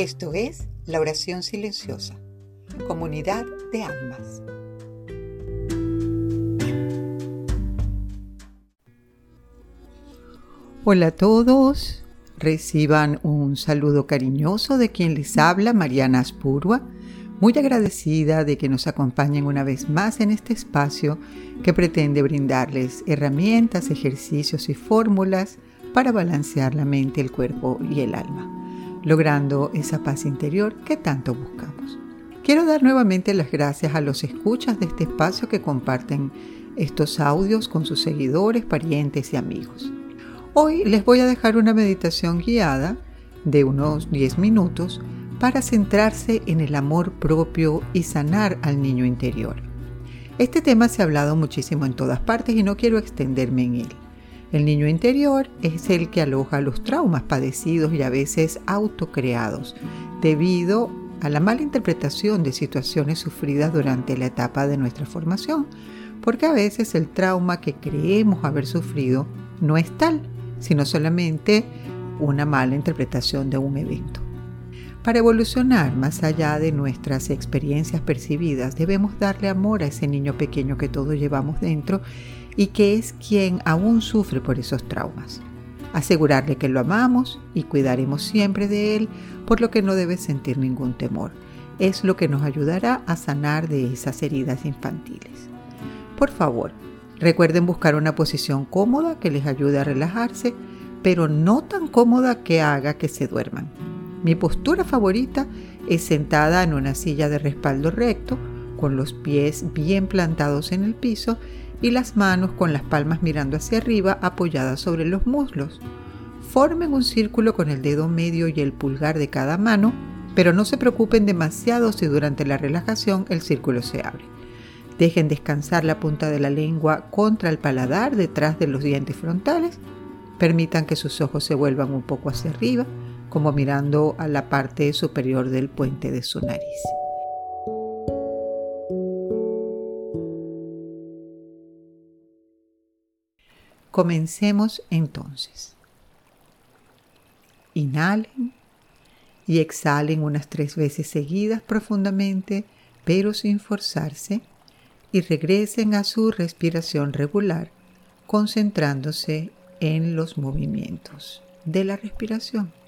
Esto es la oración silenciosa, comunidad de almas. Hola a todos, reciban un saludo cariñoso de quien les habla, Mariana Aspurua, muy agradecida de que nos acompañen una vez más en este espacio que pretende brindarles herramientas, ejercicios y fórmulas para balancear la mente, el cuerpo y el alma, logrando esa paz interior que tanto buscamos. Quiero dar nuevamente las gracias a los escuchas de este espacio que comparten estos audios con sus seguidores, parientes y amigos. Hoy les voy a dejar una meditación guiada de unos 10 minutos para centrarse en el amor propio y sanar al niño interior. Este tema se ha hablado muchísimo en todas partes y no quiero extenderme en él. El niño interior es el que aloja los traumas padecidos y a veces autocreados debido a la mala interpretación de situaciones sufridas durante la etapa de nuestra formación, porque a veces el trauma que creemos haber sufrido no es tal, sino solamente una mala interpretación de un evento. Para evolucionar más allá de nuestras experiencias percibidas, debemos darle amor a ese niño pequeño que todos llevamos dentro y que es quien aún sufre por esos traumas. Asegurarle que lo amamos y cuidaremos siempre de él, por lo que no debe sentir ningún temor. Es lo que nos ayudará a sanar de esas heridas infantiles. Por favor, recuerden buscar una posición cómoda que les ayude a relajarse, pero no tan cómoda que haga que se duerman. Mi postura favorita es sentada en una silla de respaldo recto, con los pies bien plantados en el piso y las manos con las palmas mirando hacia arriba apoyadas sobre los muslos. Formen un círculo con el dedo medio y el pulgar de cada mano, pero no se preocupen demasiado si durante la relajación el círculo se abre. Dejen descansar la punta de la lengua contra el paladar detrás de los dientes frontales. Permitan que sus ojos se vuelvan un poco hacia arriba como mirando a la parte superior del puente de su nariz. Comencemos entonces. Inhalen y exhalen unas tres veces seguidas profundamente, pero sin forzarse, y regresen a su respiración regular, concentrándose en los movimientos de la respiración.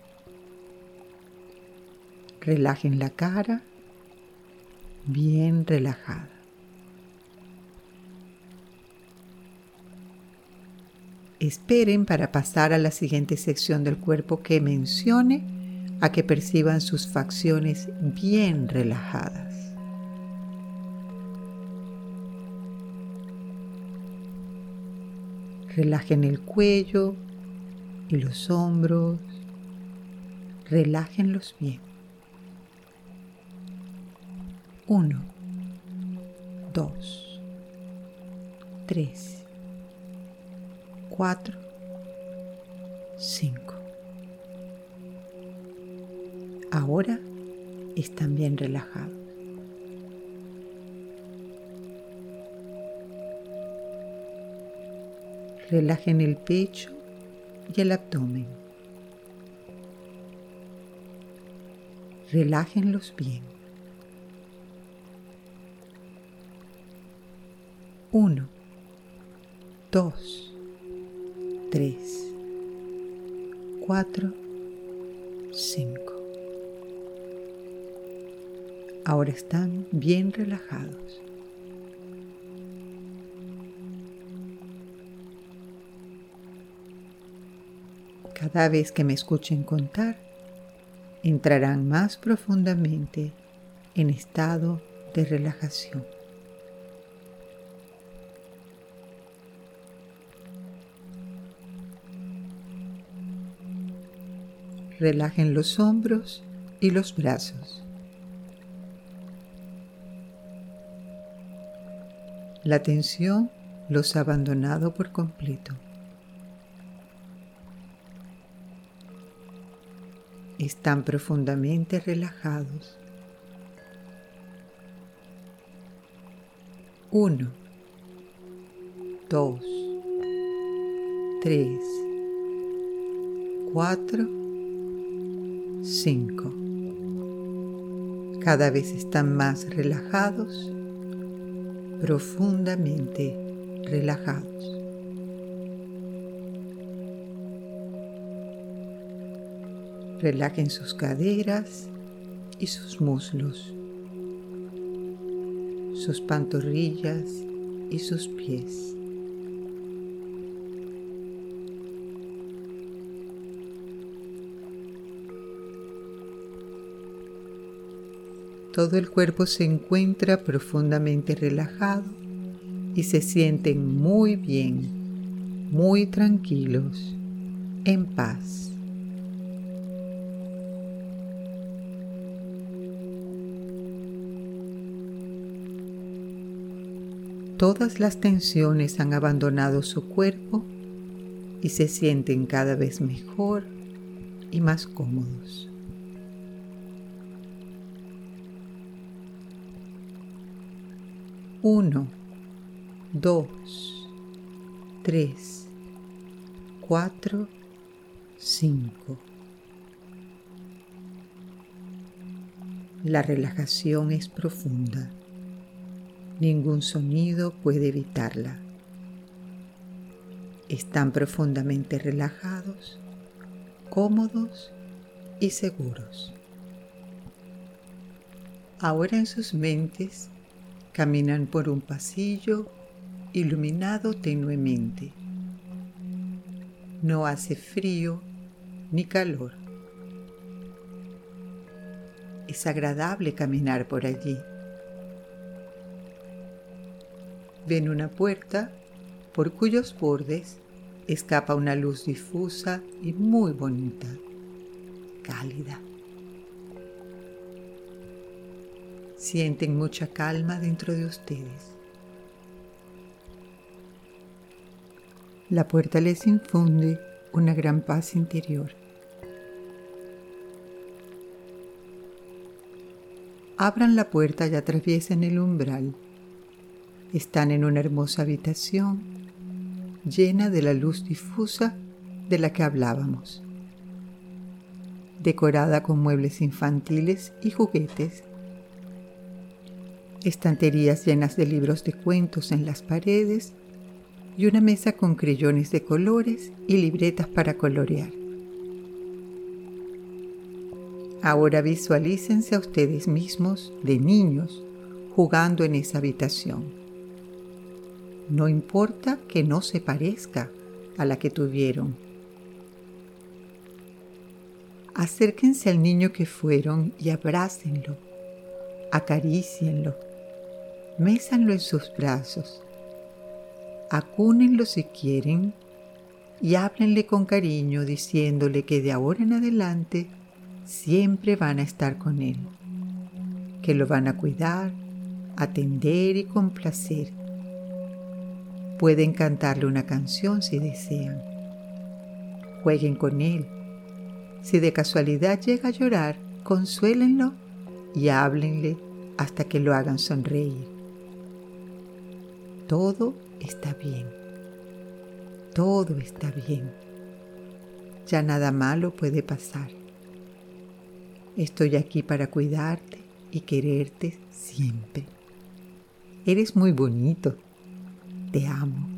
Relajen la cara, bien relajada. Esperen para pasar a la siguiente sección del cuerpo que mencione a que perciban sus facciones bien relajadas. Relajen el cuello y los hombros. Relájenlos bien. 1, 2, 3, 4, 5. Ahora están bien relajados. Relajen el pecho y el abdomen. Relájenlos bien. 1, 2, 3, 4, 5. Ahora están bien relajados. Cada vez que me escuchen contar, entrarán más profundamente en estado de relajación. Relajen los hombros y los brazos. La tensión los ha abandonado por completo. Están profundamente relajados. Uno, dos, tres, cuatro, 5. Cada vez están más relajados, profundamente relajados. Relajen sus caderas y sus muslos, sus pantorrillas y sus pies. Todo el cuerpo se encuentra profundamente relajado y se sienten muy bien, muy tranquilos, en paz. Todas las tensiones han abandonado su cuerpo y se sienten cada vez mejor y más cómodos. Uno, dos, tres, cuatro, cinco. La relajación es profunda. Ningún sonido puede evitarla. Están profundamente relajados, cómodos y seguros. Ahora en sus mentes Caminan por un pasillo iluminado tenuemente. No hace frío ni calor. Es agradable caminar por allí. Ven una puerta por cuyos bordes escapa una luz difusa y muy bonita, cálida. Sienten mucha calma dentro de ustedes. La puerta les infunde una gran paz interior. Abran la puerta y atraviesen el umbral. Están en una hermosa habitación llena de la luz difusa de la que hablábamos, decorada con muebles infantiles y juguetes estanterías llenas de libros de cuentos en las paredes y una mesa con crayones de colores y libretas para colorear. Ahora visualícense a ustedes mismos de niños jugando en esa habitación. No importa que no se parezca a la que tuvieron. Acérquense al niño que fueron y abrácenlo, acarícienlo mésanlo en sus brazos, acúnenlo si quieren y háblenle con cariño diciéndole que de ahora en adelante siempre van a estar con él, que lo van a cuidar, atender y complacer. Pueden cantarle una canción si desean. Jueguen con él. Si de casualidad llega a llorar, consuélenlo y háblenle hasta que lo hagan sonreír todo está bien. Todo está bien. Ya nada malo puede pasar. Estoy aquí para cuidarte y quererte siempre. Eres muy bonito. Te amo.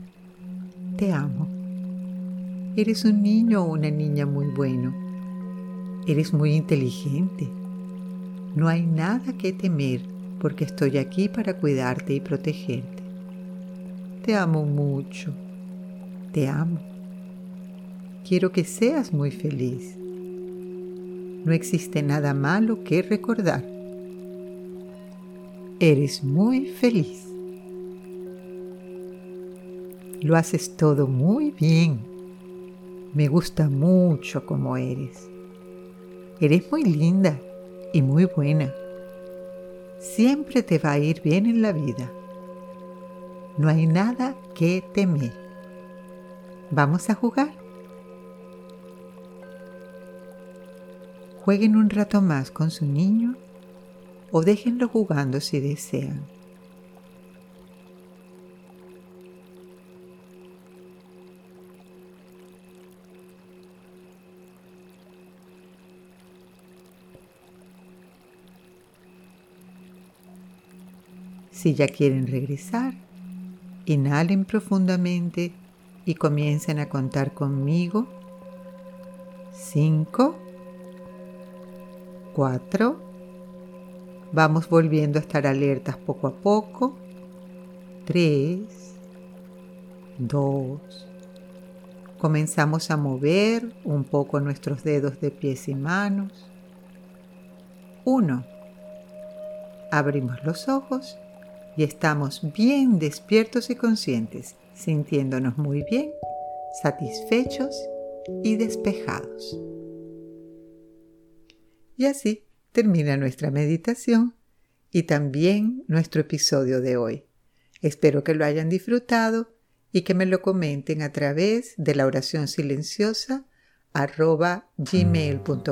Te amo. Eres un niño o una niña muy bueno. Eres muy inteligente. No hay nada que temer porque estoy aquí para cuidarte y protegerte. Te amo mucho. Te amo. Quiero que seas muy feliz. No existe nada malo que recordar. Eres muy feliz. Lo haces todo muy bien. Me gusta mucho como eres. Eres muy linda y muy buena. Siempre te va a ir bien en la vida. No hay nada que temer. ¿Vamos a jugar? Jueguen un rato más con su niño o déjenlo jugando si desean. Si ya quieren regresar, inhalen profundamente y comiencen a contar conmigo. 5, 4, vamos volviendo a estar alertas poco a poco. 3, 2, comenzamos a mover un poco nuestros dedos de pies y manos. 1, abrimos los ojos y estamos bien despiertos y conscientes, sintiéndonos muy bien, satisfechos y despejados. Y así termina nuestra meditación y también nuestro episodio de hoy. Espero que lo hayan disfrutado y que me lo comenten a través de la oración silenciosa arroba gmail.com.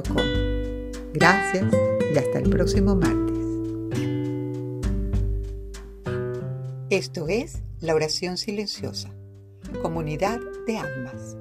Gracias y hasta el próximo martes. Esto es la oración silenciosa, comunidad de almas.